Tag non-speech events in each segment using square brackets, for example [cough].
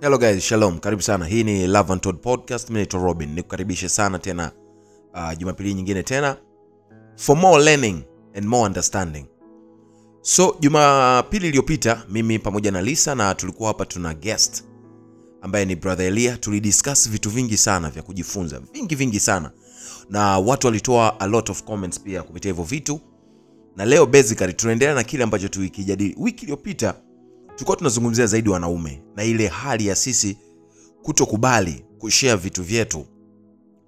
hello guys shalom karibu sana. Hii ni Love and Todd podcast. Mimi naitwa robin nikukaribishe sana tena uh, jumapili nyingine tena. For more learning and more understanding. So jumapili iliyopita mimi pamoja na lisa na tulikuwa hapa tuna guest ambaye ni brother elia. Tulidiscuss vitu vingi sana vya kujifunza vingi vingi sana. Na watu walitoa a lot of comments pia kupitia hivyo vitu. Na leo basically tunaendelea na kile ambacho tulikijadili. Wiki iliyopita tulikuwa tunazungumzia zaidi wanaume na ile hali ya sisi kutokubali kushea vitu vyetu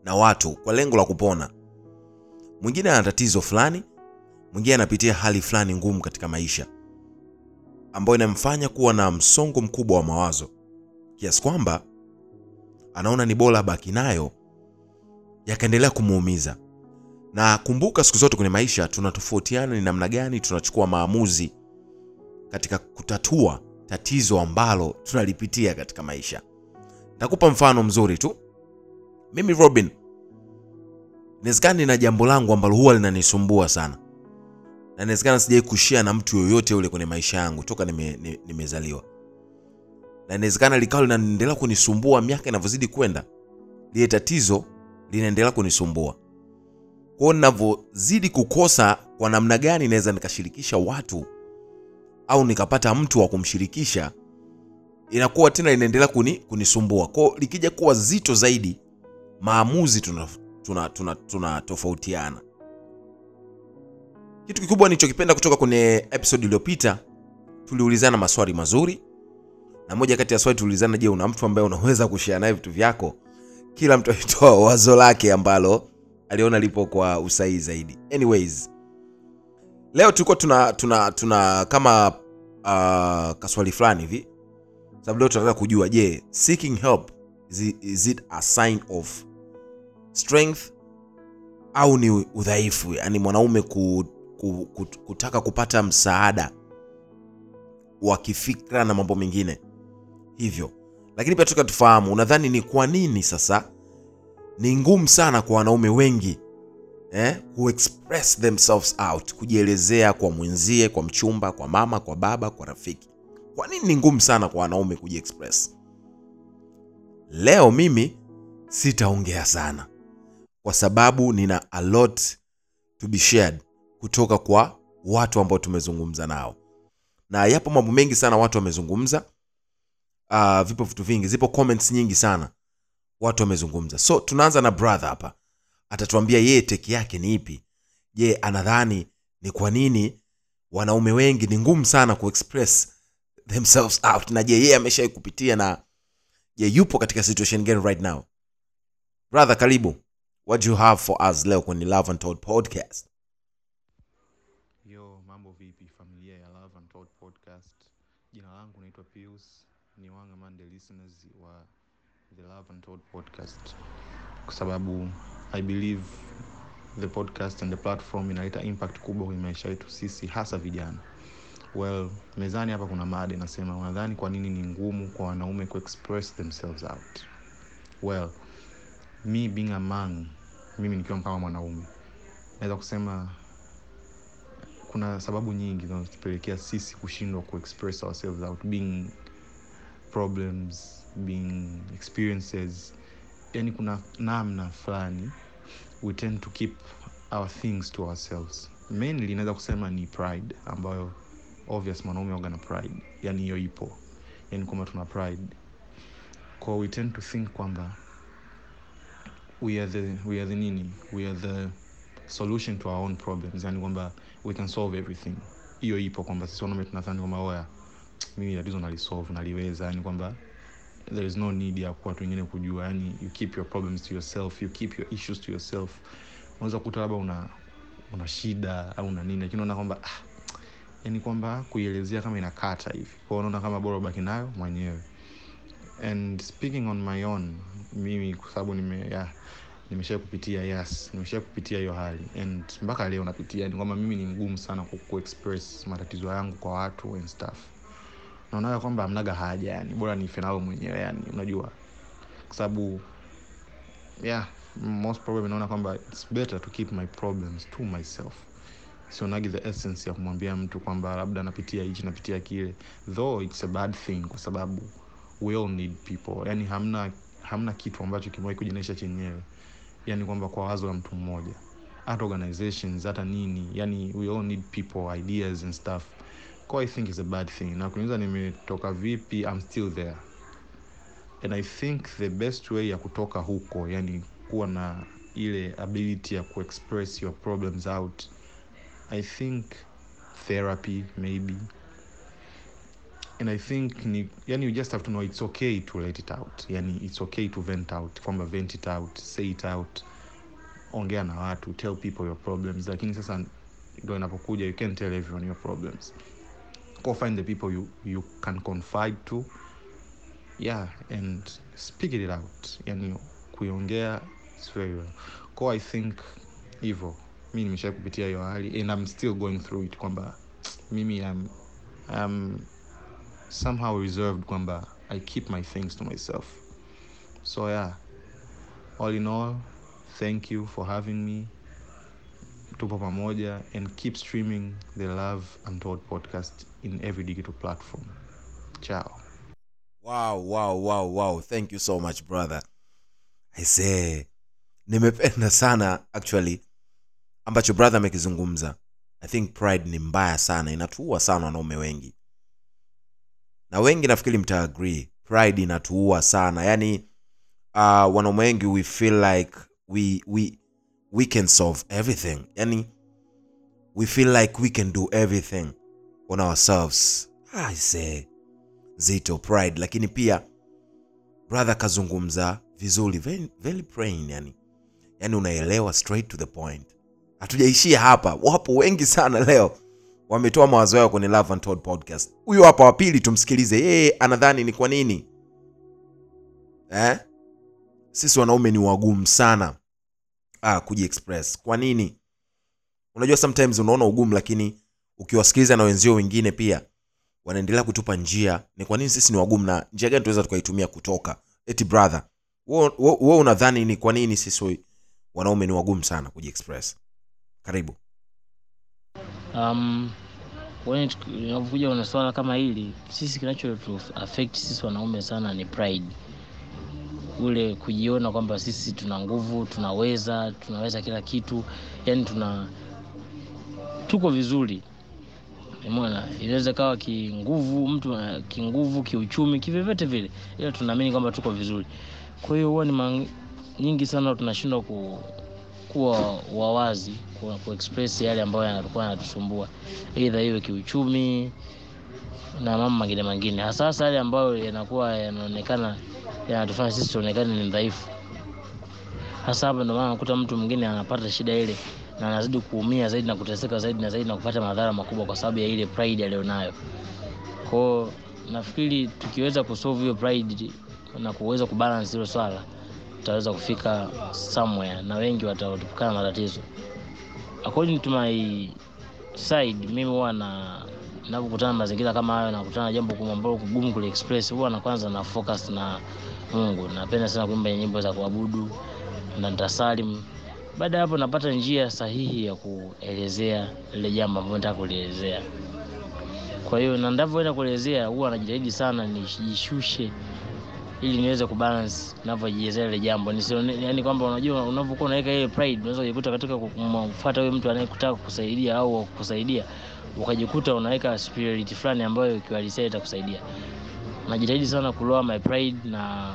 na watu kwa lengo la kupona. Mwingine ana tatizo fulani mwingine anapitia hali fulani ngumu katika maisha ambayo inamfanya kuwa na msongo mkubwa wa mawazo kiasi kwamba anaona ni bora baki nayo yakaendelea kumuumiza. Na kumbuka siku zote kwenye maisha tunatofautiana ni namna gani tunachukua maamuzi katika kutatua tatizo ambalo tunalipitia katika maisha. Nitakupa mfano mzuri tu. Mimi robin inawezekana nina jambo langu ambalo huwa linanisumbua sana. Na inawezekana sijai kushia na mtu yoyote yule kwenye maisha yangu toka nime, nimezaliwa. Na inawezekana likawa linaendelea kunisumbua miaka inavyozidi kwenda lile tatizo linaendelea kunisumbua. Kwao ninavyozidi kukosa kwa namna gani naweza nikashirikisha watu au nikapata mtu wa kumshirikisha inakuwa tena inaendelea kuni, kunisumbua. Kwao likija kuwa zito zaidi maamuzi tunatofautiana tuna, tuna, tuna kitu kikubwa nilichokipenda kutoka kwenye episode iliyopita tuliulizana maswali mazuri na moja kati ya swali tuliulizana je una mtu ambaye unaweza kushare naye vitu vyako? Kila mtu alitoa wazo lake ambalo aliona lipo kwa usahihi zaidi. Anyways leo tulikuwa tuna tuna tuna kama uh, kaswali fulani hivi. Sababu leo tunataka kujua je seeking help is it, a sign of strength au ni udhaifu? Yani mwanaume ku, ku, ku, kutaka kupata msaada wa kifikra na mambo mengine. Hivyo. Lakini pia tuka tufahamu unadhani ni kwa nini sasa ni ngumu sana kwa wanaume wengi eh, kuexpress themselves out kujielezea kwa mwenzie kwa mchumba kwa mama kwa baba kwa rafiki. Kwa nini ni ngumu sana kwa wanaume kujiexpress? Leo mimi sitaongea sana kwa sababu nina a lot to be shared kutoka kwa watu ambao tumezungumza nao. Na yapo mambo mengi sana watu wamezungumza. Uh, vipo vitu vingi zipo comments nyingi sana watu wamezungumza. So tunaanza na brother hapa atatuambia yeye teki yake ni ipi. Je anadhani ni kwa nini wanaume wengi ni ngumu sana kuexpress themselves out? Na je yeye ameshawai kupitia na je yupo katika situation gani right now? Brother karibu. What you have for us leo kwenye love and podcast? Podcast, kwa sababu I believe the podcast and the platform inaleta impact kubwa kwenye maisha yetu sisi, hasa vijana. Well, mezani hapa kuna mada inasema, unadhani kwa nini ni ngumu kwa wanaume kuexpress themselves out? Well, me being a mimi nikiwa kama mwanaume naweza kusema kuna sababu nyingi zinazotupelekea sisi kushindwa kuexpress ourselves out being problems being experiences yani kuna namna fulani we tend to keep our things to ourselves. Mainly inaweza kusema ni pride ambayo obvious mwanaume waga na pride. Yani hiyo ipo. Yani kwamba tuna pride. Kwa we tend to think kwamba we are the, we are the nini? We are the solution to our own problems. Yani kwamba we can solve everything. Hiyo ipo kwamba sisi wanaume tunadhani kwamba oya mimi tatizo nalisolve naliweza. Yani kwamba there is no need ya watu wengine kujua. Yani you keep your problems to yourself you keep your issues to yourself. Unaweza kukuta labda una una shida au una nini lakini unaona kwamba ah, yani kwamba kuielezea kama inakata hivi. Kwao unaona kama bora ubaki nayo mwenyewe. And speaking on my own mimi kwa sababu nime ya, nimesha kupitia yes nimesha kupitia hiyo hali. And mpaka leo napitia ni kwamba mimi ni mgumu sana ku, kuexpress matatizo yangu kwa watu and stuff naonaga kwamba amnaga haja yani bora nife nao mwenyewe yani unajua. Kwa sababu yeah most probably naona kwamba it's better to keep my problems to myself. Sionagi the essence ya kumwambia mtu kwamba labda napitia hichi napitia kile. Though it's a bad thing kwa sababu we all need people. Yani hamna hamna kitu ambacho kimewahi kujionyesha chenyewe. Yani kwamba kwa wazo la mtu mmoja. Hata organizations hata nini. Yani we all need people ideas and stuff i think is a bad thing. Na kuniuliza nimetoka vipi i'm still there. And i think the best way ya kutoka huko yani kuwa na ile ability ya kuexpress your problems out i think therapy maybe. And i think ni yani you just have to know it's okay to let it out. Yani it's okay to vent out kwamba vent it out say it out. Ongea na watu tell people your problems. Lakini sasa ndo inapokuja you can't tell everyone your problems go find the people you, you can confide to. Yeah and speak it out. Yani kuiongea very well. Ko i think hivyo mi nimesha kupitia hiyo hali and i'm still going through it kwamba mimi I'm, I'm somehow reserved kwamba i keep my things to myself. So yeah all in all thank you for having me tupo pamoja and keep streaming the love untold podcast in every digital platform. Ciao wow wow wow wow. Thank you so much brother. I say nimependa sana actually ambacho brother amekizungumza. I think pride ni mbaya sana. Inatuua sana wanaume wengi. Na wengi nafikiri mtaagree pride inatuua sana. Yani uh, wanaume wengi we feel like we, we, we can solve everything. Yani we feel like we can do everything on ourselves. I say zito pride. Lakini pia brother kazungumza vizuri very, very plain yani. Yani unaelewa straight to the point. Hatujaishia hapa. Wapo wengi sana leo. Wametoa mawazo yao kwenye Love and Told podcast. Huyo hapa wa pili tumsikilize. Yeye anadhani ni kwa nini? Eh? sisi wanaume ni wagumu sana ah, kujiexpress. Kwa nini? Unajua sometimes unaona ugumu lakini ukiwasikiliza na wenzio wengine pia wanaendelea kutupa njia. Ni kwa nini sisi ni wagumu na njia gani tunaweza tukaitumia kutoka? Eti brother wewe unadhani ni kwa nini sisi wanaume ni wagumu sana kujiexpress? Karibu. Um, inapokuja swala kama hili sisi kinacho affect sisi wanaume sana ni pride ule kujiona kwamba sisi tuna nguvu tunaweza tunaweza kila kitu. Yani tuna tuko vizuri. Umeona? Inaweza kawa kinguvu mtu kinguvu kiuchumi kivyovyote vile. Ila tunaamini kwamba tuko vizuri. Kwa hiyo huwa ni man... nyingi sana tunashindwa ku, kuwa wawazi ku, yale ambayo yanakuwa yanatusumbua eidha iwe kiuchumi na mambo mengine. Hasa hasa yale ambayo yanakuwa yanaonekana yanatufanya sisi tuonekane ni dhaifu. Hasa hapa ndio maana nakuta mtu mwingine anapata shida ile na anazidi kuumia zaidi na kuteseka zaidi na zaidi na kupata madhara makubwa kwa sababu ya ile pride aliyonayo. Kwao nafikiri tukiweza kusolve hiyo pride na kuweza kubalance hilo swala tutaweza kufika somewhere na wengi wataepukana na matatizo. According to my side mimi huwa na ninapokutana mazingira kama hayo nakutana na jambo ambalo kugumu kuliexpress huwa na kwanza na focus na mungu napenda sana kuimba nyimbo za kuabudu na nitasalimu. baada ya hapo napata njia sahihi ya kuelezea lile jambo ambalo nataka kulielezea. Kwa hiyo na ndavyoenda kuelezea huwa najitahidi sana nijishushe ili niweze kubalance ninavyojielezea ile jambo. Nisione yani kwamba unajua unapokuwa unaweka ile pride unaweza kujikuta katika kumfuata huyo mtu anayekutaka kukusaidia au kukusaidia ukajikuta unaweka spirit fulani ambayo kiuhalisia itakusaidia najitahidi sana kuloa my pride na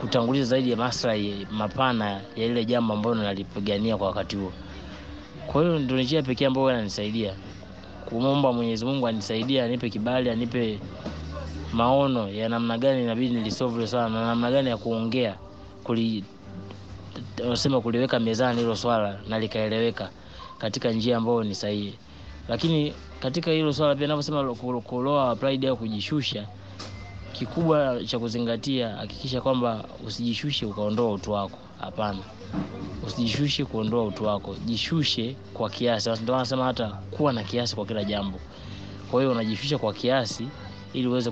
kutanguliza zaidi ya maslahi mapana ya ile jambo ambalo nalipigania kwa wakati huo. Kwa hiyo ndio njia pekee ambayo inanisaidia. Kumwomba mwenyezi mungu anisaidie anipe kibali anipe maono ya namna gani inabidi nilisolve swala na namna gani ya kuongea kuli nasema kuliweka mezani hilo swala na likaeleweka katika njia ambayo ni sahihi. Lakini katika hilo swala pia navyosema kuloa pride au kujishusha kikubwa cha kuzingatia hakikisha kwamba usijishushe ukaondoa utu wako. Hapana. Usijishushe kuondoa utu wako. Jishushe kwa kiasi. Ndio wanasema hata kuwa na kiasi kwa kila jambo. Kwa hiyo unajishusha kwa kiasi ili uweze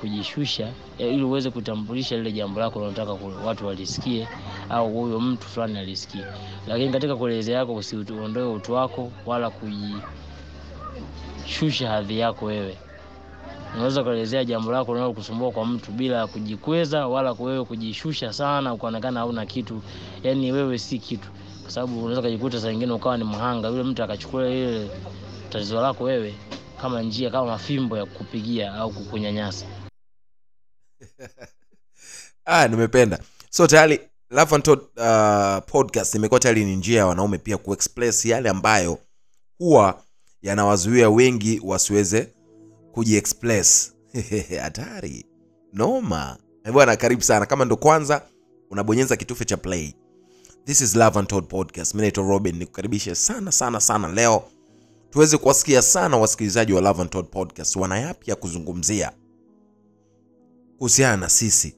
kujishusha ili uweze kutambulisha lile jambo lako unalotaka watu walisikie au huyo mtu fulani alisikie. Lakini katika kuelezea yako usiondoe utu wako wala kujishusha hadhi yako wewe unaweza kuelezea jambo lako linalokusumbua kwa mtu bila kujikweza wala wewe kujishusha sana ukaonekana hauna kitu? Yani wewe si kitu. Kwa sababu unaweza kujikuta saa nyingine ukawa ni mhanga yule mtu akachukua ile tatizo lako wewe kama njia kama mafimbo ya kukupigia au kukunyanyasa. [laughs] Ah, nimependa. So tayari Love and Todd, uh, podcast imekuwa tayari ni njia ya wanaume pia kuexpress yale ambayo huwa yanawazuia wengi wasiweze kujiexpress. [laughs] Hatari. Noma. Eh, bwana karibu sana. Kama ndo kwanza unabonyeza kitufe cha play. This is Love and podcast. Mi naitwa robin. Nikukaribishe sana sana sana leo. Tuweze kuwasikia sana wasikilizaji wa Love and podcast. Wana kuzungumzia? Kuhusiana na sisi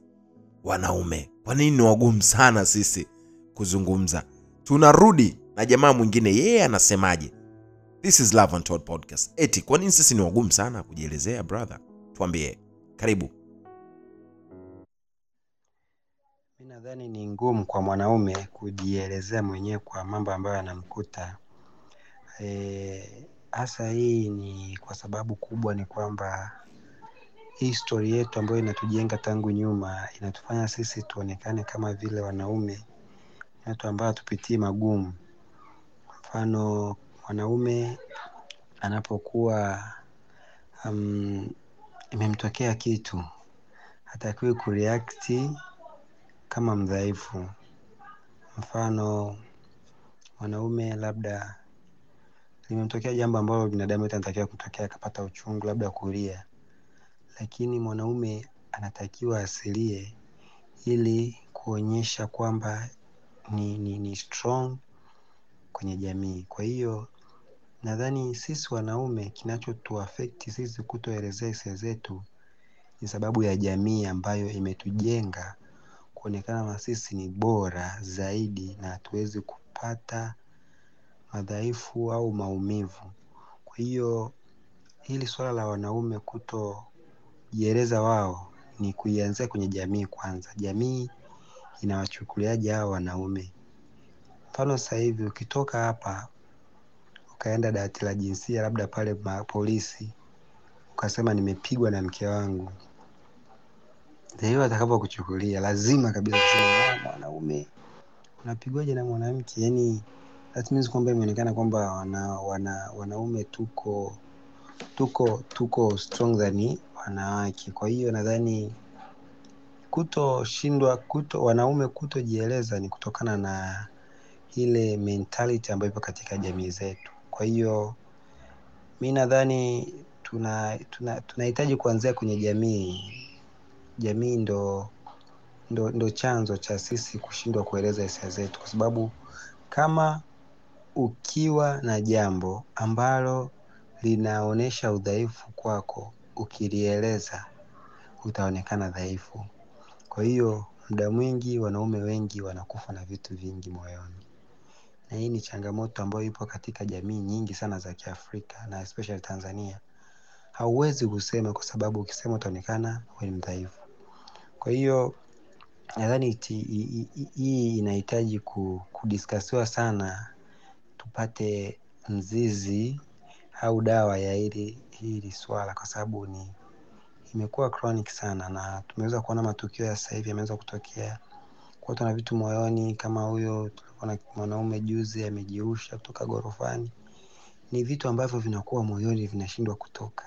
wanaume. Kwa nini ni wagumu sana sisi kuzungumza? Tunarudi na jamaa mwingine. Yeye anasemaje this is love and Todd podcast eti kwa nini sisi ni wagumu sana kujielezea brother tuambie karibu Mi nadhani ni ngumu kwa mwanaume kujielezea mwenyewe kwa mambo ambayo yanamkuta. hasa. Hasa hii ni kwa sababu kubwa ni kwamba hii stori yetu ambayo inatujenga tangu nyuma inatufanya sisi tuonekane kama vile wanaume ni watu ambao hatupitii magumu. Mfano, mwanaume anapokuwa um, imemtokea kitu hatakiwi kureakti kama mdhaifu. Mfano, mwanaume labda limemtokea jambo ambalo binadamu yote anatakiwa kutokea, akapata uchungu, labda kulia, lakini mwanaume anatakiwa asilie ili kuonyesha kwamba ni, ni, ni strong kwenye jamii. Kwa hiyo nadhani sisi wanaume kinachotuafekti sisi kutoelezea hisia zetu ni sababu ya jamii ambayo imetujenga kuonekana na sisi ni bora zaidi na hatuwezi kupata madhaifu au maumivu. Kwa hiyo hili swala la wanaume kutojieleza wao ni kuianzia kwenye jamii kwanza. Jamii inawachukuliaje hao wanaume? Mfano sasa hivi ukitoka hapa ukaenda dawati la jinsia labda pale polisi ukasema nimepigwa na mke wangu, atakapokuchukulia lazima kabisa "Ah, mwanaume unapigwaje na mwanamke? Yani that means kwamba imeonekana kwamba wana, wana, wanaume tuko tuko tuko strong than wanawake. Kwa hiyo nadhani kutoshindwa kuto wanaume kutojieleza ni kutokana na ile mentality ambayo ipo katika jamii zetu. Kwa hiyo mi nadhani tuna tuna tunahitaji kuanzia kwenye jamii. Jamii ndo ndo, ndo chanzo cha sisi kushindwa kueleza hisia zetu, kwa sababu kama ukiwa na jambo ambalo linaonyesha udhaifu kwako, ukilieleza utaonekana dhaifu. Kwa hiyo muda mwingi wanaume wengi wanakufa na vitu vingi moyoni, na hii ni changamoto ambayo ipo katika jamii nyingi sana za Kiafrika na especially Tanzania. Hauwezi kusema kwa sababu ukisema utaonekana wewe ni mdhaifu. Kwa hiyo nadhani hii inahitaji ku- kudiskasiwa sana, tupate mzizi au dawa ya hili hili swala, kwa sababu ni imekuwa chronic sana, na tumeweza kuona matukio ya sasa hivi yameweza kutokea watu na vitu moyoni, kama huyo tulikuwa na mwanaume juzi amejiusha kutoka gorofani. Ni vitu ambavyo vinakuwa moyoni vinashindwa kutoka,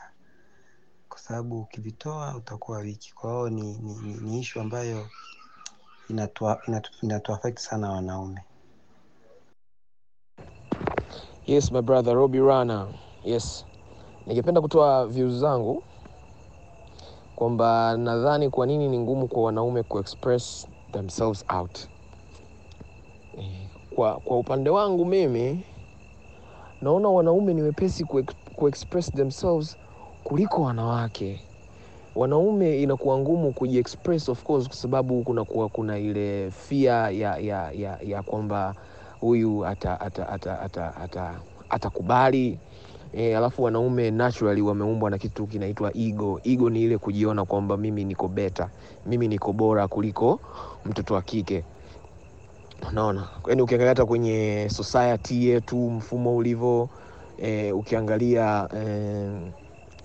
kwa sababu ukivitoa utakuwa wiki. Kwa ni, ni, ni, ni ishu ambayo inatua, inatua sana wanaume. Yes, my brother Robi Rana. Yes, ningependa kutoa views zangu kwamba nadhani kwa nini ni ngumu kwa wanaume kuexpress themselves out. Eh, Kwa, kwa upande wangu mimi naona wanaume ni wepesi kuex- kuexpress themselves kuliko wanawake. Wanaume inakuwa ngumu kujiexpress of course, kwa sababu kunakuwa kuna ile fear ya, ya, ya, ya kwamba huyu ata ata ata ata ata atakubali e, alafu wanaume naturally wameumbwa na kitu kinaitwa ego. Ego ni ile kujiona kwamba mimi niko beta, mimi niko bora kuliko mtoto wa kike. Unaona, yaani ukiangalia hata kwenye society yetu mfumo ulivyo e, ukiangalia e,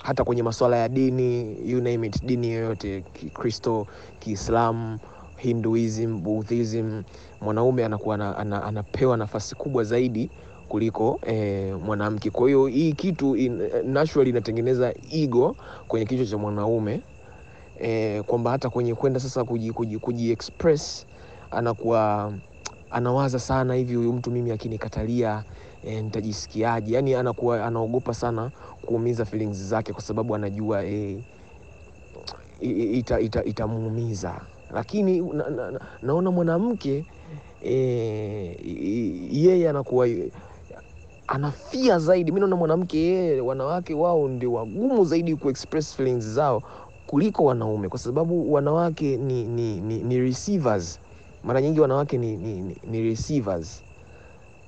hata kwenye masuala ya dini you name it dini yoyote kikristo kiislamu hinduism buddhism mwanaume anakuwa ana, ana, anapewa nafasi kubwa zaidi kuliko eh, mwanamke. Kwa hiyo hii kitu in, naturally inatengeneza ego kwenye kichwa cha mwanaume eh, kwamba hata kwenye kwenda sasa kuji, kuji, kuji express anakuwa anawaza sana hivi huyu mtu mimi akinikatalia e, nitajisikiaje? Yani anakuwa anaogopa sana kuumiza feelings zake kwa sababu anajua e, itamuumiza ita, ita lakini na, na, naona mwanamke e, yeye anakuwa anafia zaidi. Mi naona mwanamke yeye wanawake wao ndio wagumu zaidi kuexpress feelings zao kuliko wanaume kwa sababu wanawake ni, ni, ni, ni receivers. Mara nyingi wanawake ni, ni, ni, ni receivers.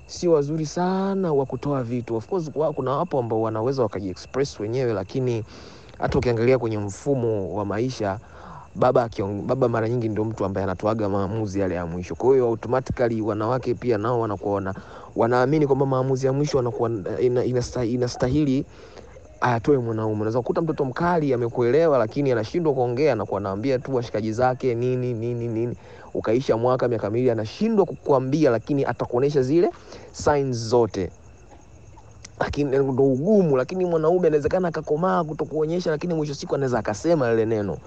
Sio wazuri sana wa kutoa vitu. Of course kuna wapo ambao wanaweza wakajiexpress wenyewe lakini hata ukiangalia kwenye mfumo wa maisha baba kiong, baba mara nyingi ndio mtu ambaye anatoaga maamuzi yale ya mwisho. Kwa hiyo automatically wanawake pia nao wanakuwa wana, wanaamini kwamba maamuzi ya mwisho wanakuwa ina, inastahili, inastahili ayatoe mwanaume. Unaweza kukuta mtoto mkali amekuelewa lakini anashindwa kuongea na kuanaambia tu washikaji zake nini nini nini. Ukaisha mwaka miaka miwili anashindwa kukuambia lakini atakuonesha zile signs zote. Lakini ndo ugumu lakini mwanaume anawezekana akakomaa kutokuonyesha lakini mwisho siku anaweza akasema lile neno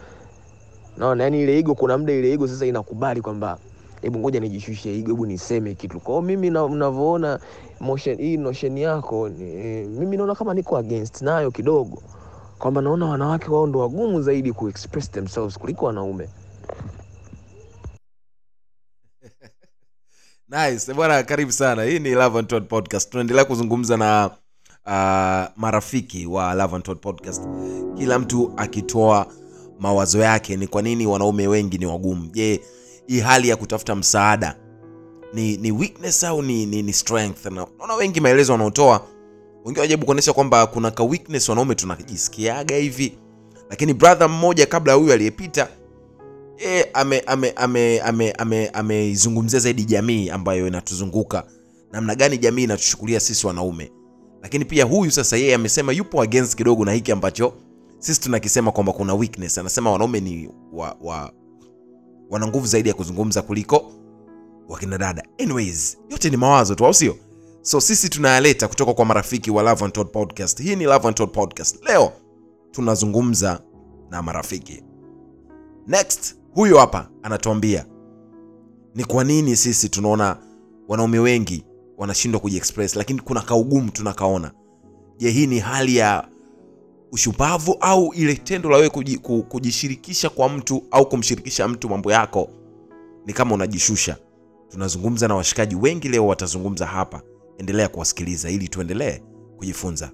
naona yani ile ego, kuna muda ile ego sasa inakubali kwamba hebu ngoja nijishushe ego, hebu niseme kitu. Kwao mimi ninavyoona motion hii notion yako ni, mimi naona kama niko against nayo kidogo. Kwamba naona wanawake wao ndo wagumu zaidi kuexpress themselves kuliko wanaume. [laughs] Nice. Bwana karibu sana. Hii ni Love and Todd podcast. Tunaendelea kuzungumza na uh, marafiki wa Love and Todd podcast. Kila mtu akitoa mawazo yake ni kwa nini wanaume wengi ni wagumu? Je hii hali ya kutafuta msaada ni ni weakness au ni, ni, ni strength? Naona wengi maelezo wanaotoa wengi wajaribu kuonyesha kwamba kuna ka weakness wanaume tunajisikiaga hivi. Lakini brother mmoja kabla huyu aliyepita e, ameizungumzia ame, ame, ame, ame zaidi jamii ambayo inatuzunguka. Namna gani jamii inatushukulia sisi wanaume. Lakini pia huyu sasa yeye amesema yupo against kidogo na hiki ambacho sisi tunakisema kwamba kuna weakness. Anasema wanaume ni wa, wa, wana nguvu zaidi ya kuzungumza kuliko wakina dada. Anyways yote ni mawazo tu au sio? So sisi tunayaleta kutoka kwa marafiki wa Love and Todd podcast. Hii ni Love and Todd podcast. Leo tunazungumza na marafiki. Next huyo hapa anatuambia ni kwa nini sisi tunaona wanaume wengi wanashindwa kujiexpress lakini kuna kaugumu tunakaona? Je hii ni hali ya ushupavu au ile tendo la wewe kujishirikisha kwa mtu au kumshirikisha mtu mambo yako ni kama unajishusha. Tunazungumza na washikaji wengi leo watazungumza hapa. Endelea kuwasikiliza ili tuendelee kujifunza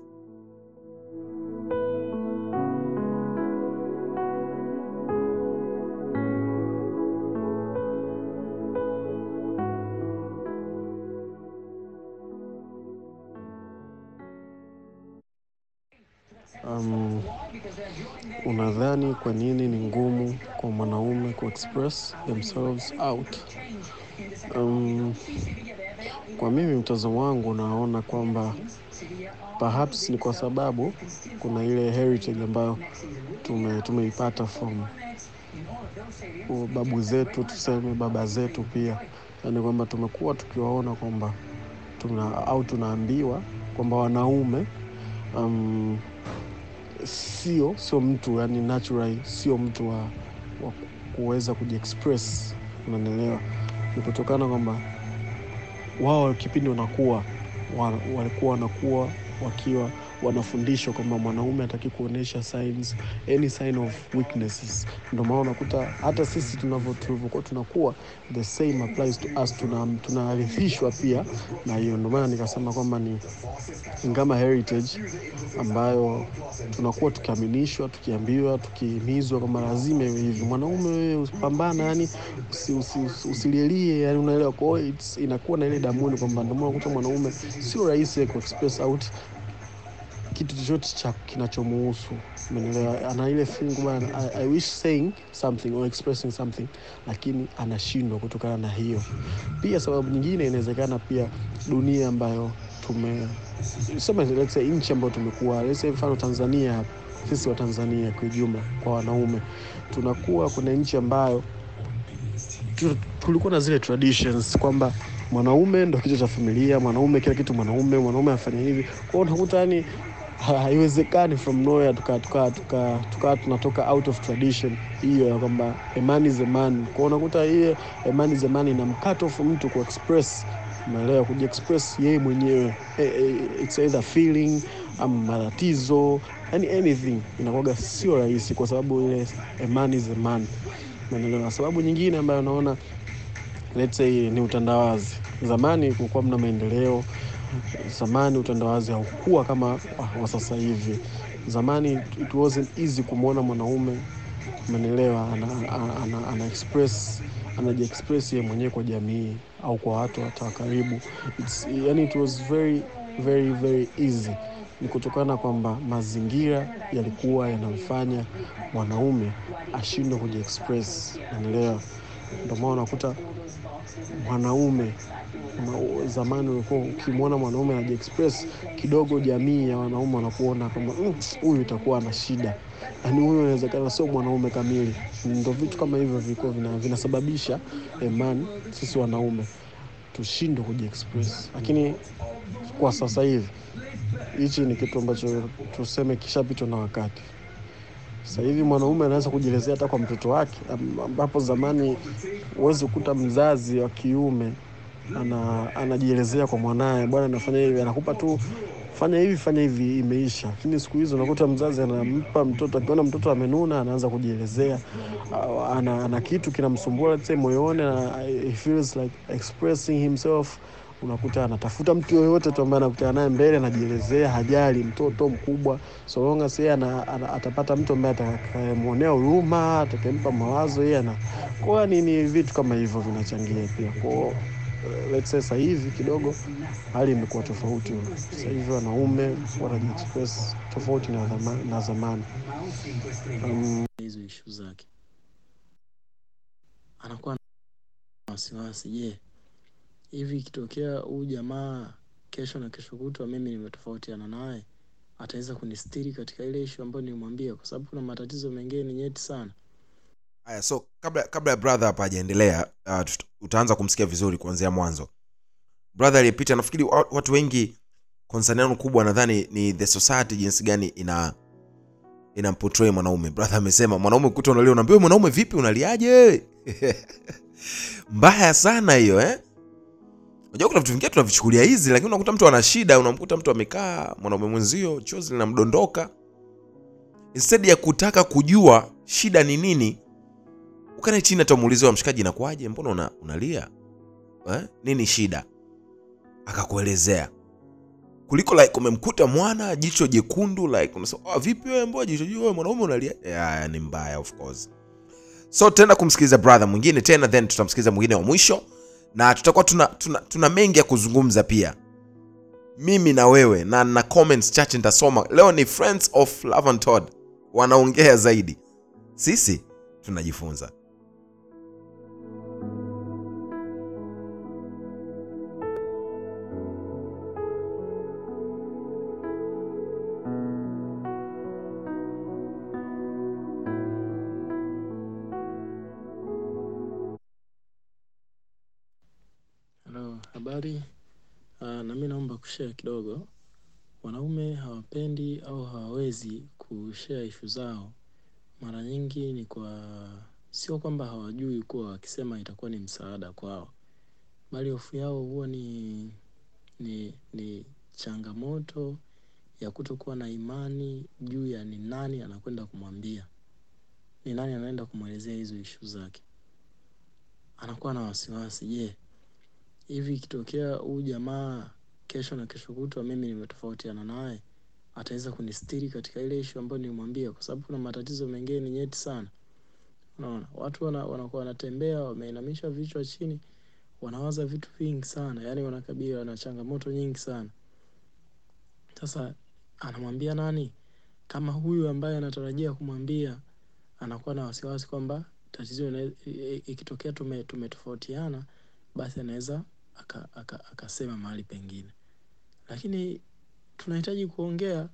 Um, unadhani kwa nini ni ngumu kwa mwanaume kuexpress themselves out? Um, kwa mimi mtazamo wangu naona kwamba perhaps ni kwa sababu kuna ile heritage ambayo tume, tumeipata from babu zetu, tuseme baba zetu pia, yaani kwamba tumekuwa tukiwaona kwamba tuna au tunaambiwa kwamba wanaume um, sio sio mtu yani naturally sio mtu wa, wa kuweza kujiexpress. Unanielewa ni kutokana kwamba wao kipindi wanakuwa walikuwa wanakuwa wakiwa wanafundishwa kwamba mwanaume ataki kuonyesha signs any sign of weaknesses. Ndio maana unakuta hata sisi tulivyokuwa tunakuwa the same applies to us. Tunaarithishwa tuna pia na hiyo. Ndio maana nikasema kwamba ni ngama heritage ambayo tunakuwa tukiaminishwa tukiambiwa tukihimizwa kwamba lazima iwe hivi. Mwanaume wewe usipambana yani usilielie usi, usi, usi yani unaelewa. Kwao inakuwa na ile damuni kwamba ndio maana unakuta mwanaume sio rahisi kuexpress out kitu chochote cha kinachomuhusu. Umeelewa? Ana ile something lakini anashindwa kutokana na hiyo. Pia sababu nyingine inawezekana pia dunia ambayo tume sema nchi ambayo tumekuwa mfano Tanzania sisi wa Tanzania kwa kwa wanaume tunakuwa kuna nchi ambayo tulikuwa na zile traditions kwamba mwanaume ndo kichwa cha familia, mwanaume kila kitu, mwanaume mwanaume afanya hivi. kwao, unakuta yani haiwezekani from nowhere tukaa tuka tuka tuka tunatoka out of tradition. Hiyo ya kwamba a man. Is unakuta hiyo a man ina mkato mtu ku express. Express yeye mwenyewe. E, e, it's either feeling ama matatizo yani anything. Inakuwaga sio rahisi, kwa sababu ile a man. Is. Sababu nyingine ambayo naona let's say ni utandawazi. Zamani kulikuwa mna maendeleo, zamani utandawazi haukuwa kama wa- sasa hivi. Zamani it wasn't easy kumwona mwanaume umeelewa, ana, ana, ana, express anajiexpress yeye mwenyewe kwa jamii au kwa watu hata wa karibu. It's, yani it was very very very easy. Ni kutokana kwamba mazingira yalikuwa yanamfanya mwanaume ashindwe kujiexpress, express, umeelewa. Ndio maana unakuta mwanaume zamani ulikuwa ukimwona mwanaume anajiexpress kidogo, jamii ya wanaume wanakuona kama "Mm, huyu itakuwa ana shida, yaani huyu inawezekana sio mwanaume kamili. Ndo vitu kama hivyo vilikuwa vina, vinasababisha eman sisi wanaume tushindwe kujiexpress, lakini kwa sasa hivi hichi ni kitu ambacho tuseme kishapitwa na wakati. Sasa hivi mwanaume anaweza kujielezea hata kwa mtoto wake, ambapo zamani huwezi kukuta mzazi wa kiume ana, anajielezea kwa mwanaye, bwana nafanya hivi, anakupa tu fanya hivi fanya hivi, imeisha. Lakini siku hizi unakuta mzazi anampa mtoto, akiona mtoto amenuna, anaanza kujielezea, ana, ana kitu kinamsumbua moyoni, he feels like expressing himself unakuta anatafuta mtu yoyote tu ambaye anakutana naye mbele, anajielezea, hajali mtoto mkubwa, so long atapata mtu ambaye atakayemwonea huruma, atakayempa mawazo yeye kwa ni, ni vitu kama hivyo vinachangia pia kwa eh, let's say sasa hivi kidogo hali imekuwa tofauti. Sasa hivi wanaume wanajiexpress tofauti na, na zamani um, ishu zake, anakuwa na wasiwasi. Je, hivi ikitokea huyu jamaa kesho na kesho kutwa mimi nimetofautiana naye, ataweza kunistiri katika ile ishu ambayo nilimwambia? Kwa sababu kuna matatizo mengine ni nyeti sana. haya so kabla kabla ya brother hapa hajaendelea uh, utaanza kumsikia vizuri kuanzia mwanzo. Brother aliyepita nafikiri watu wengi concern kubwa nadhani ni the society jinsi gani ina inamportray mwanaume. Brother amesema mwanaume kuta unalia unaambia mwanaume vipi unaliaje? [laughs] Mbaya sana hiyo eh unajua kuna vitu vingine tunavichukulia hizi lakini unakuta mtu ana shida unamkuta mtu amekaa mwanaume mwenzio chozi linamdondoka. Instead ya kutaka kujua shida ni nini ukane chini hata wa mshikaji inakuwaje? Mbona una, unalia? Eh? nini shida? Akakuelezea. Kuliko like umemkuta mwana jicho jekundu like unasema oh, vipi wewe mbona jicho wewe mwanaume unalia? Yeah, ni mbaya of course. So tutaenda kumsikiliza brother mwingine tena then tutamsikiliza mwingine wa mwisho na tutakuwa tuna, tuna, tuna mengi ya kuzungumza pia. Mimi na wewe na na comments chache nitasoma. Leo ni friends of love and Todd. Wanaongea zaidi. Sisi tunajifunza Halo, habari. Uh, na mimi naomba kushare kidogo. Wanaume hawapendi au hawawezi kushare ishu zao, mara nyingi ni kwa sio kwamba hawajui kuwa wakisema itakuwa ni msaada kwao, bali hofu yao huwa ni ni ni changamoto ya kutokuwa na imani juu ya ni nani anakwenda kumwambia, ni nani anaenda kumwelezea hizo ishu zake. Anakuwa na wasiwasi, je, hivi ikitokea huyu jamaa kesho na kesho kutwa mimi nimetofautiana naye, ataweza kunistiri katika ile ishu ambayo nilimwambia? Kwa sababu kuna matatizo mengine ni nyeti sana. Unaona, watu wana, wanakuwa wanatembea wameinamisha vichwa chini, wanawaza vitu vingi sana, yani wanakabiliwa na changamoto nyingi sana. Sasa anamwambia nani kama huyu ambaye anatarajia kumwambia anakuwa na wasiwasi kwamba tatizo ikitokea tume tumetofautiana basi anaweza akasema aka, aka mahali pengine, lakini tunahitaji kuongea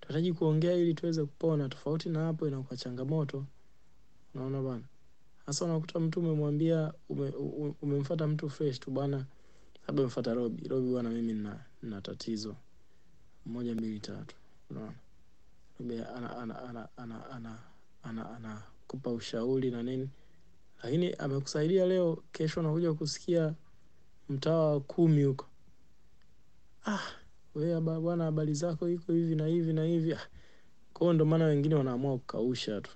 tunahitaji kuongea ili tuweze kupona. Tofauti na hapo inakuwa changamoto. Unaona bana hasa unakuta mtu umemwambia ume, umemfata mtu fresh tu bwana. Labda umemfata robi. Robi bwana mimi nina, nina tatizo. Moja mbili tatu. Unaona? Robi ana ana ana ana ana ana anakupa ushauri na nini. Lakini amekusaidia leo kesho unakuja kusikia mtaa wa kumi huko. Ah bwana habari zako iko hivi na hivi na hivi. Ah. kwa ndo maana wengine wanaamua kukausha tu.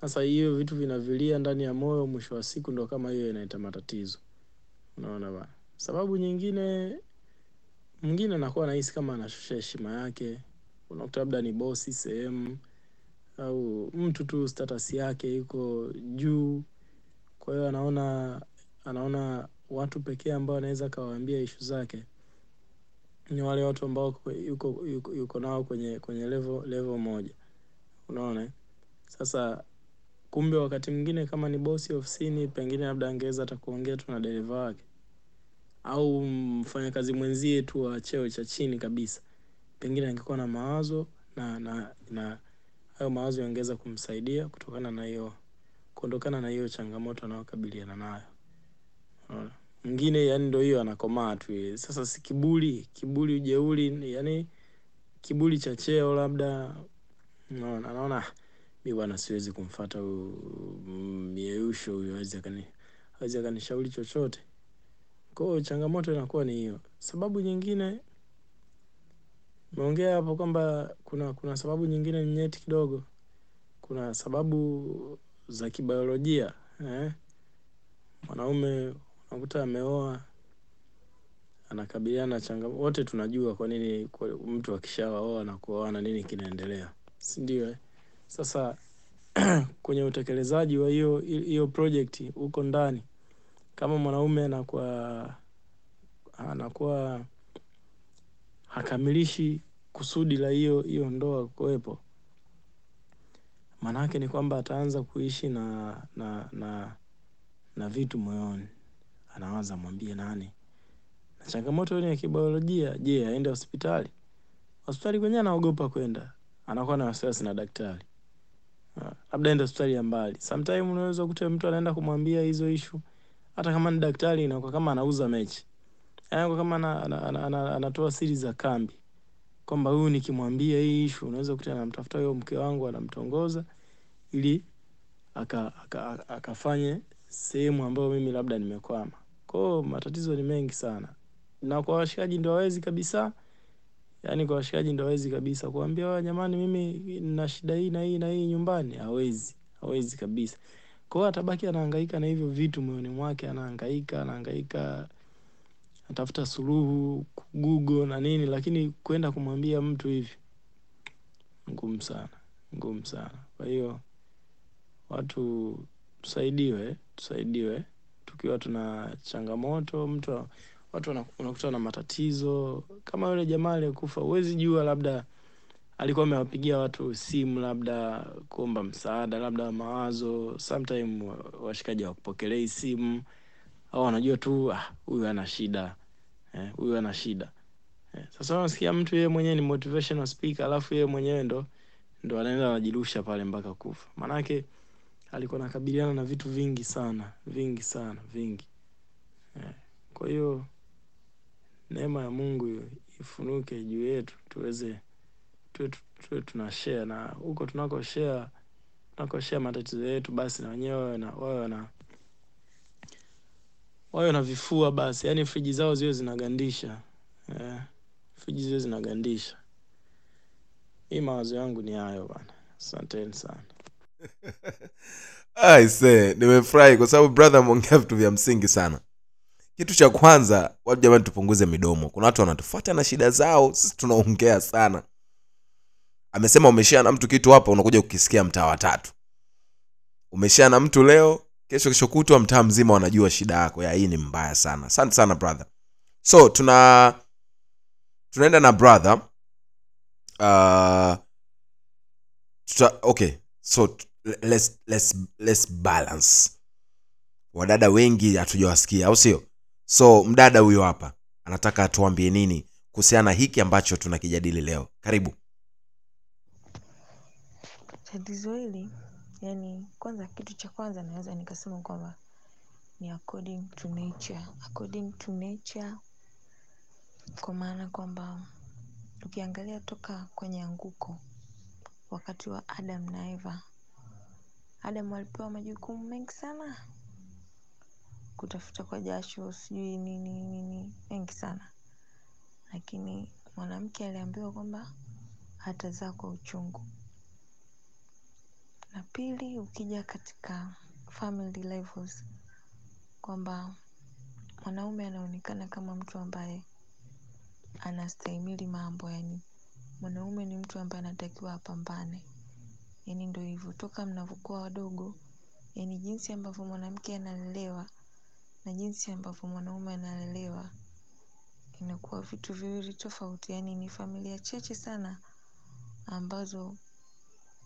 Sasa hiyo vitu vinavilia ndani ya moyo mwisho wa siku ndo kama hiyo inaita matatizo. Unaona bana sababu nyingine mwingine anakuwa anahisi kama anashusha heshima yake. Unakuta labda ni bosi sehemu au mtu tu status yake iko juu. Kwa hiyo anaona anaona watu pekee ambao anaweza akawaambia ishu zake ni wale watu ambao yuko, yuko, yuko nao kwenye kwenye level level moja. Unaona? Sasa kumbe wakati mwingine kama ni bosi ofisini pengine labda angeweza hata tu na dereva wake. Au mfanyakazi mwenzie tu wa cheo cha chini kabisa. Pengine angekuwa na mawazo na na na hayo mawazo yangeweza kumsaidia kutokana na hiyo kuondokana na hiyo changamoto anayokabiliana nayo? Mwingine yani ndo hiyo anakomaa tu sasa si kiburi kiburi ujeuri yani kiburi cha cheo labda. Unaona naona "Ah, mi bwana siwezi kumfata huyu huyo awezi akani awezi akanishauri chochote. Kwa changamoto inakuwa ni hiyo. Sababu nyingine umeongea hapo kwamba kuna kuna sababu nyingine nyeti kidogo. Kuna sababu za kibiolojia eh? mwanaume unakuta ameoa anakabiliana na changamoto. Wote tunajua kwa nini kwa mtu akishawaoa na kuoana nini kinaendelea. Si ndio eh? sasa [clears throat] kwenye utekelezaji wa hiyo hiyo project huko ndani kama mwanaume anakuwa anakuwa hakamilishi kusudi la hiyo hiyo ndoa kuwepo maanaake ni kwamba ataanza kuishi na na na na vitu moyoni anawaza mwambie nani? Na changamoto ni ya kibiolojia je aende hospitali? Hospitali kwenyewe anaogopa kwenda. Anakuwa na wasiwasi na daktari. Labda aende hospitali ya mbali. Sometime unaweza kukuta mtu anaenda kumwambia hizo issue, hata kama ni daktari inakuwa kama anauza mechi. Yaani kama ana, ana, ana, ana, anatoa siri za kambi. Kwamba huyu nikimwambia hii issue, unaweza kukuta anamtafuta huyo mke wangu anamtongoza ili akafanye aka, aka, sehemu ambayo mimi labda nimekwama kwao matatizo ni mengi sana. Na kwa washikaji ndo hawezi kabisa yaani kwa washikaji ndo hawezi kabisa. Kuambia "Wa, jamani mimi nina shida hii na hii na hii nyumbani hawezi hawezi kabisa. Kwa atabaki anahangaika na hivyo vitu moyoni mwake anahangaika anahangaika atafuta suluhu google na nini lakini kwenda kumwambia mtu hivi ngumu sana ngumu sana. Kwa hiyo watu tusaidiwe tusaidiwe tukiwa tuna changamoto mtu watu unakutana na matatizo. Kama yule jamaa aliyekufa huwezi jua labda alikuwa amewapigia watu simu labda kuomba msaada labda mawazo. Sometime washikaji hawakupokelei simu. Au wanajua tu "Ah, ana shida. Eh, ana shida. Eh. Sasa unasikia mtu yeye mwenyewe ni motivational speaker alafu yeye mwenyewe ndo ndo anaenda anajirusha pale mpaka kufa. Maanake alikuwa anakabiliana na vitu vingi sana vingi sana vingi. Eh. kwa hiyo neema ya mungu ifunuke juu yetu tuweze tuwe, tuwe tuna share na huko tunako share tunako share matatizo yetu basi na wenyewe na wawe na wawe na vifua basi. Yaani friji zao ziwe zinagandisha. Eh, friji ziwe zinagandisha. Hii mawazo yangu ni hayo bana asanteni sana aise nimefurahi kwa sababu brother ameongea vitu vya msingi sana. Kitu cha kwanza watu jamani tupunguze midomo. Kuna watu wanatufuata na shida zao sisi tunaongea sana. Amesema umeshia na mtu kitu hapa unakuja kukisikia mtaa watatu umeshia na mtu leo kesho kesho kutwa mtaa mzima wanajua shida yako. Ya hii ni mbaya sana. Asante sana brother. So tuna tunaenda na brother. Uh, tuta, okay. So let's, let's, let's balance. Wadada wengi hatujawasikia au sio? So mdada huyo hapa anataka atuambie nini kuhusiana na hiki ambacho tunakijadili leo? Karibu. Tatizo hili yani kwanza kitu cha kwanza naweza nikasema kwamba ni according to nature. According to nature kwa maana kwamba ukiangalia toka kwenye anguko wakati wa adam na eva adam alipewa majukumu mengi sana. Kutafuta kwa jasho sijui nini nini mengi sana. Lakini mwanamke aliambiwa kwamba hatazaa kwa uchungu. Na pili ukija katika family levels kwamba mwanaume anaonekana kama mtu ambaye anastahimili mambo yani mwanaume ni mtu ambaye anatakiwa apambane yani ndo hivyo toka mnavyokuwa wadogo yani jinsi ambavyo mwanamke analelewa na jinsi ambavyo mwanaume analelewa inakuwa vitu viwili tofauti. Yani ni familia chache sana ambazo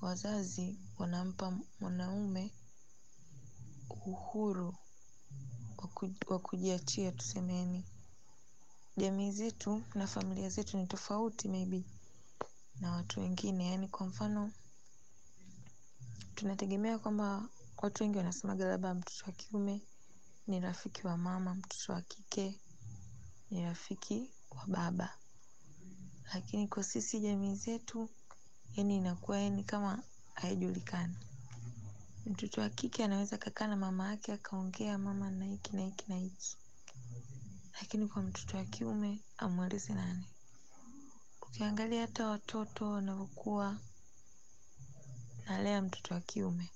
wazazi wanampa mwanaume uhuru wa kujiachia tusemeni jamii zetu na familia zetu ni tofauti maybe na watu wengine. Yani kwa mfano tunategemea kwamba watu wengi wanasemaga labda mtoto wa kiume ni rafiki wa mama mtoto wa kike ni rafiki wa baba. Lakini kwa sisi jamii zetu yani inakuwa yani kama haijulikani. Mtoto wa kike anaweza kakaa na mama yake akaongea mama na hiki na hiki na hiki. Lakini kwa mtoto wa kiume amweleze nani? Ukiangalia hata watoto wanavyokuwa nalea mtoto wa kiume.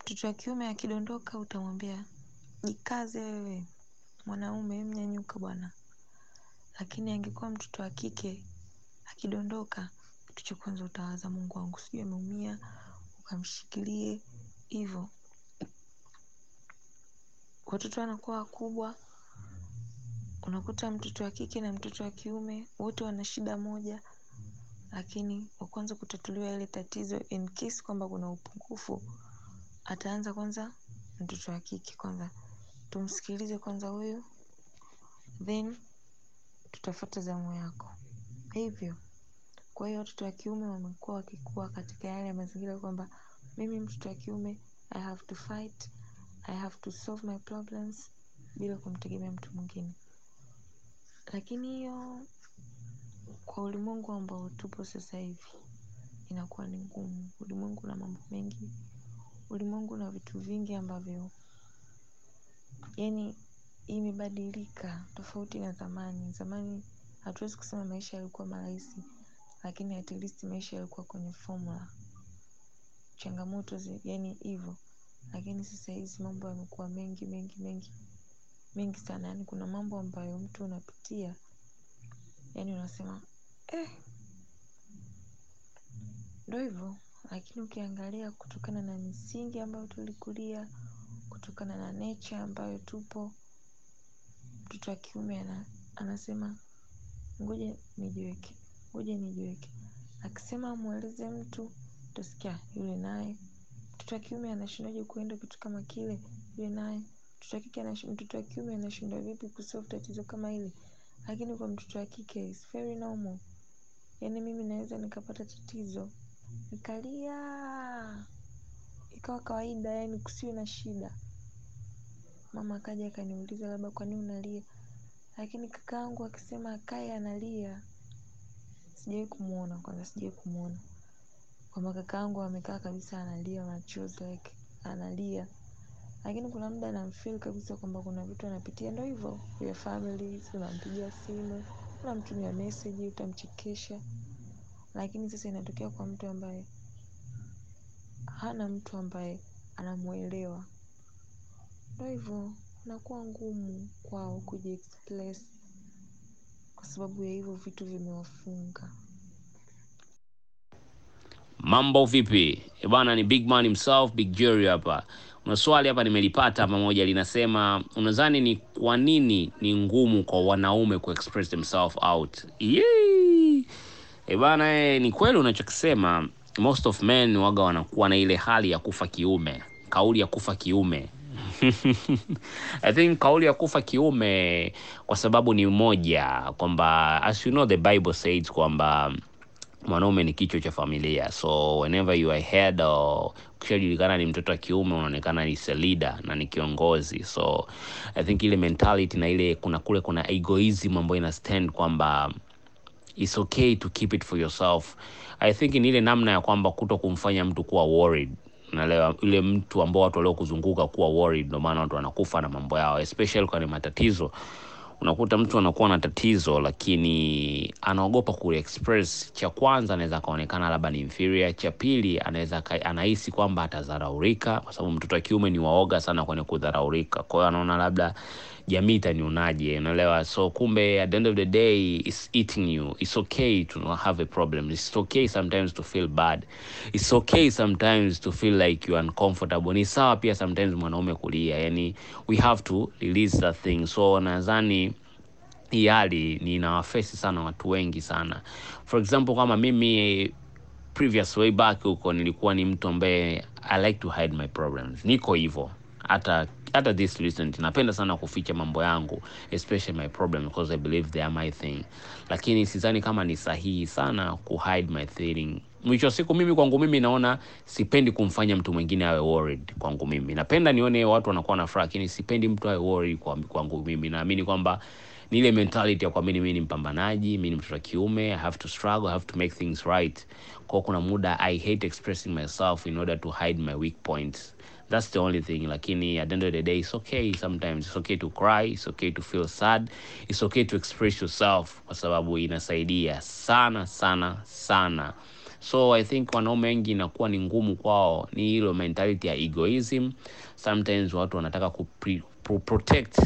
Mtoto wa kiume akidondoka utamwambia jikaze wewe mwanaume mnyanyuka bwana. Lakini angekuwa mtoto wa kike akidondoka kitu cha kwanza utawaza mungu wangu sijui ameumia ukamshikilie. Hivyo watoto wanakuwa wakubwa. Unakuta mtoto wa kike na mtoto wa kiume wote wana shida moja lakini kwanza kutatuliwa ile tatizo in case kwamba kuna upungufu ataanza kwanza mtoto wa kike kwanza. Tumsikilize kwanza huyu then tutafata zamu yako. Hivyo kwa hiyo watoto wa kiume wamekuwa wakikuwa katika yale mazingira kwamba mimi mtoto wa kiume i have to fight i have to solve my problems bila kumtegemea mtu mwingine. Lakini hiyo kwa ulimwengu ambao tupo sasa hivi inakuwa ni ngumu. Ulimwengu na mambo mengi. Ulimwengu na vitu vingi ambavyo yani imebadilika tofauti na zamani. Zamani hatuwezi kusema maisha yalikuwa marahisi lakini at least maisha yalikuwa kwenye formula. Changamoto zi, yani hivyo. Lakini sasa hizi mambo yamekuwa mengi mengi mengi mengi sana. Yani kuna mambo ambayo mtu unapitia yani unasema eh ndo hivyo lakini ukiangalia kutokana na misingi ambayo tulikulia kutokana na nature ambayo tupo mtoto wa kiume ana, anasema ngoja nijiweke ngoja nijiweke. Akisema amweleze mtu utasikia yule naye. Mtoto wa kiume anashindaje kuenda kitu kama kile? Yule naye. Mtoto wa kike mtoto wa kiume anashindwa vipi kusolve tatizo kama hili? Lakini kwa mtoto wa kike is very normal. Yaani mimi naweza nikapata tatizo nikalia. Ikawa kawaida yani kusiwe na shida. Mama akaja akaniuliza labda kwa nini unalia? Lakini kakaangu akisema akae analia. Sijawai kumuona kwanza sijawai kumuona. Kwamba kakaangu amekaa kabisa analia machozi like analia. Lakini kuna muda namfeel kabisa kwamba kuna vitu anapitia. Ndo hivyo ya family unampigia simu unamtumia message utamchekesha lakini sasa inatokea kwa mtu ambaye hana mtu ambaye anamwelewa, ndo hivyo inakuwa ngumu kwao kujiexpress kwa sababu ya hivyo vitu vimewafunga. Mambo vipi? Eh bana ni big man himself big jerry hapa. Una swali hapa nimelipata pamoja linasema unadhani ni kwa nini ni ngumu kwa wanaume kuexpress themselves out? Yee! Bana eh, ni kweli unachokisema most of men waga wanakuwa na ile hali ya kufa kiume kauli ya kufa kiume. [laughs] I think kauli ya kufa kiume kwa sababu ni moja kwamba as you know the bible says kwamba mwanaume ni kichwa cha familia. So whenever you are head ukishajulikana ni mtoto wa kiume unaonekana ni leader na ni kiongozi. So i think ile mentality na ile kuna kule kuna egoism ambayo ina stand kwamba it's okay to keep it for yourself. I think ni ile namna ya kwamba kuto kumfanya mtu kuwa worried. Naelewa yule mtu ambao watu waliokuzunguka kuwa worried ndio maana watu wanakufa na mambo yao especially kwenye matatizo. Unakuta mtu anakuwa na tatizo lakini anaogopa kuexpress. Cha kwanza anaweza akaonekana labda ni inferior cha pili anaweza anahisi kwamba atadharaurika kwa sababu mtoto wa kiume ni waoga sana kwenye kudharaurika. Kwa hiyo anaona labda jamii itanionaje? Unaelewa? So kumbe at the end of the day it's eating you. It's okay to not have a problem. It's okay sometimes to feel bad. It's okay sometimes to feel like you uncomfortable. Ni sawa pia sometimes mwanaume kulia. Yani we have to release that thing. So nadhani hii hali ninawafesi sana watu wengi sana. For example kama mimi previous way back huko nilikuwa ni mtu ambaye i like to hide my problems. Niko hivyo hata hata this recent napenda sana kuficha mambo yangu especially my problem because i believe they are my thing. Lakini sidhani kama ni sahihi sana ku my feeling. Mwisho wa siku mimi kwangu mimi naona sipendi kumfanya mtu mwingine awe worried kwangu mimi. Napenda nione watu wanakuwa na furaha lakini sipendi mtu awe worried kwangu mimi. Naamini kwamba ni ile mentality ya kuamini mimi ni mpambanaji mi ni mtoto wa kiume i have to struggle i have to make things right. Kwa kuna muda i hate expressing myself in order to hide my weak points. That's the only thing lakini at the end of the day it's okay sometimes. It's okay to cry it's okay to feel sad it's okay to express yourself kwa sababu inasaidia sana sana sana. So i think wanaume wengi inakuwa ni ngumu kwao ni hilo mentality ya egoism. Sometimes watu wanataka ku protect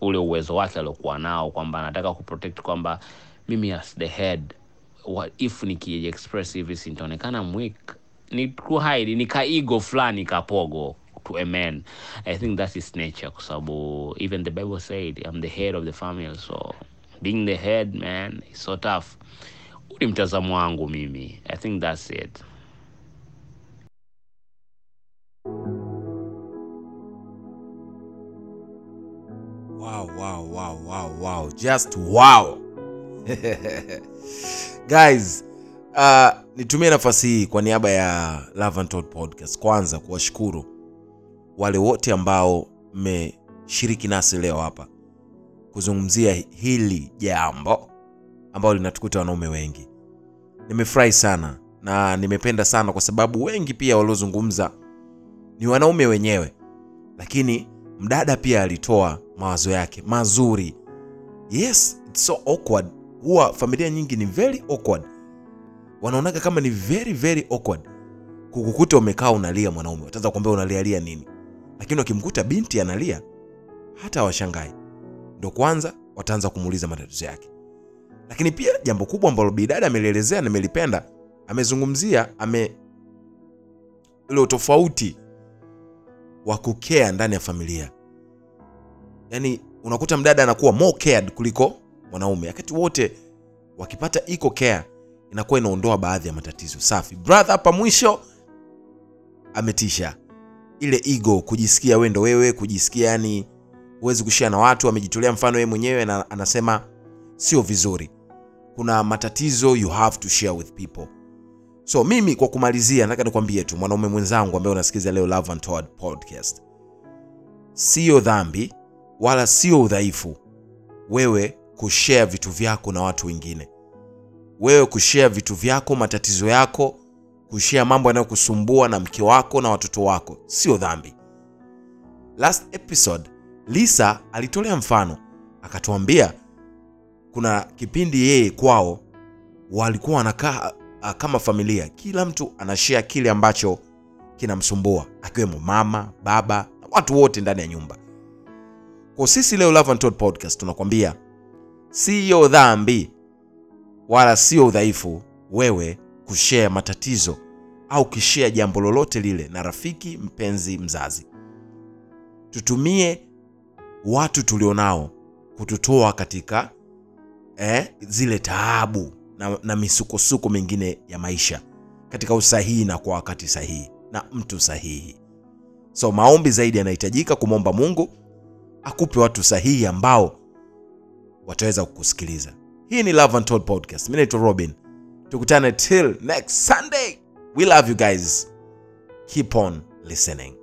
ule uwezo wake aliokuwa nao kwamba anataka kuprotect kwamba mimi as the head if nikiexpress hivi sintaonekana mwik ni kuhide ni kaigo fulani kapogo to a man. I think that is nature kwa sababu even the bible said i'm the head of the family so being the head man is so tough. Ni mtazamo wangu mimi. I think that's it wow wow wow wow wow. Just wow. [laughs] Guys uh, nitumie nafasi hii kwa niaba ya Love and Todd podcast kwanza kuwashukuru wale wote ambao mmeshiriki nasi leo hapa kuzungumzia hili jambo ambalo linatukuta wanaume wengi. Nimefurahi sana na nimependa sana kwa sababu wengi pia waliozungumza ni wanaume wenyewe lakini mdada pia alitoa mawazo yake mazuri. Yes it's so awkward. Huwa familia nyingi ni very awkward. Wanaonaga kama ni very very awkward. Kukukuta umekaa unalia mwanaume wataanza kuambia unalialia nini? Lakini wakimkuta binti analia hata washangai ndo kwanza wataanza kumuuliza matatizo yake. Lakini pia jambo kubwa ambalo bidada amelielezea nimelipenda amezungumzia ame ile utofauti wa kukea ndani ya familia yaani unakuta mdada anakuwa more cared kuliko mwanaume. Wakati wote wakipata iko care inakuwa inaondoa baadhi ya matatizo. Safi. Brother hapa mwisho ametisha. Ile ego kujisikia we ndo wewe kujisikia yani huwezi kushia na watu amejitolea mfano yeye mwenyewe na anasema sio vizuri. Kuna matatizo you have to share with people. So mimi kwa kumalizia nataka nikwambie tu mwanaume mwenzangu ambaye unasikiza leo Love and Todd podcast. Sio dhambi wala sio udhaifu wewe kushare vitu vyako na watu wengine. Wewe kushare vitu vyako matatizo yako kushare mambo yanayokusumbua na mke wako na watoto wako sio dhambi. Last episode lisa alitolea mfano akatuambia kuna kipindi yeye kwao walikuwa wanakaa kama familia. Kila mtu anashare kile ambacho kinamsumbua akiwemo mama baba na watu wote ndani ya nyumba kwa sisi leo Love and Todd podcast tunakwambia siyo dhambi wala sio udhaifu wewe kushare matatizo au kishare jambo lolote lile na rafiki mpenzi mzazi. Tutumie watu tulionao kututoa katika eh, zile taabu na, na misukosuko mingine ya maisha katika usahihi na kwa wakati sahihi na mtu sahihi. So maombi zaidi yanahitajika kumwomba mungu akupe watu sahihi ambao wataweza kukusikiliza. Hii ni love and Told podcast. Mi naitwa robin. Tukutane till next sunday. We love you guys. Keep on listening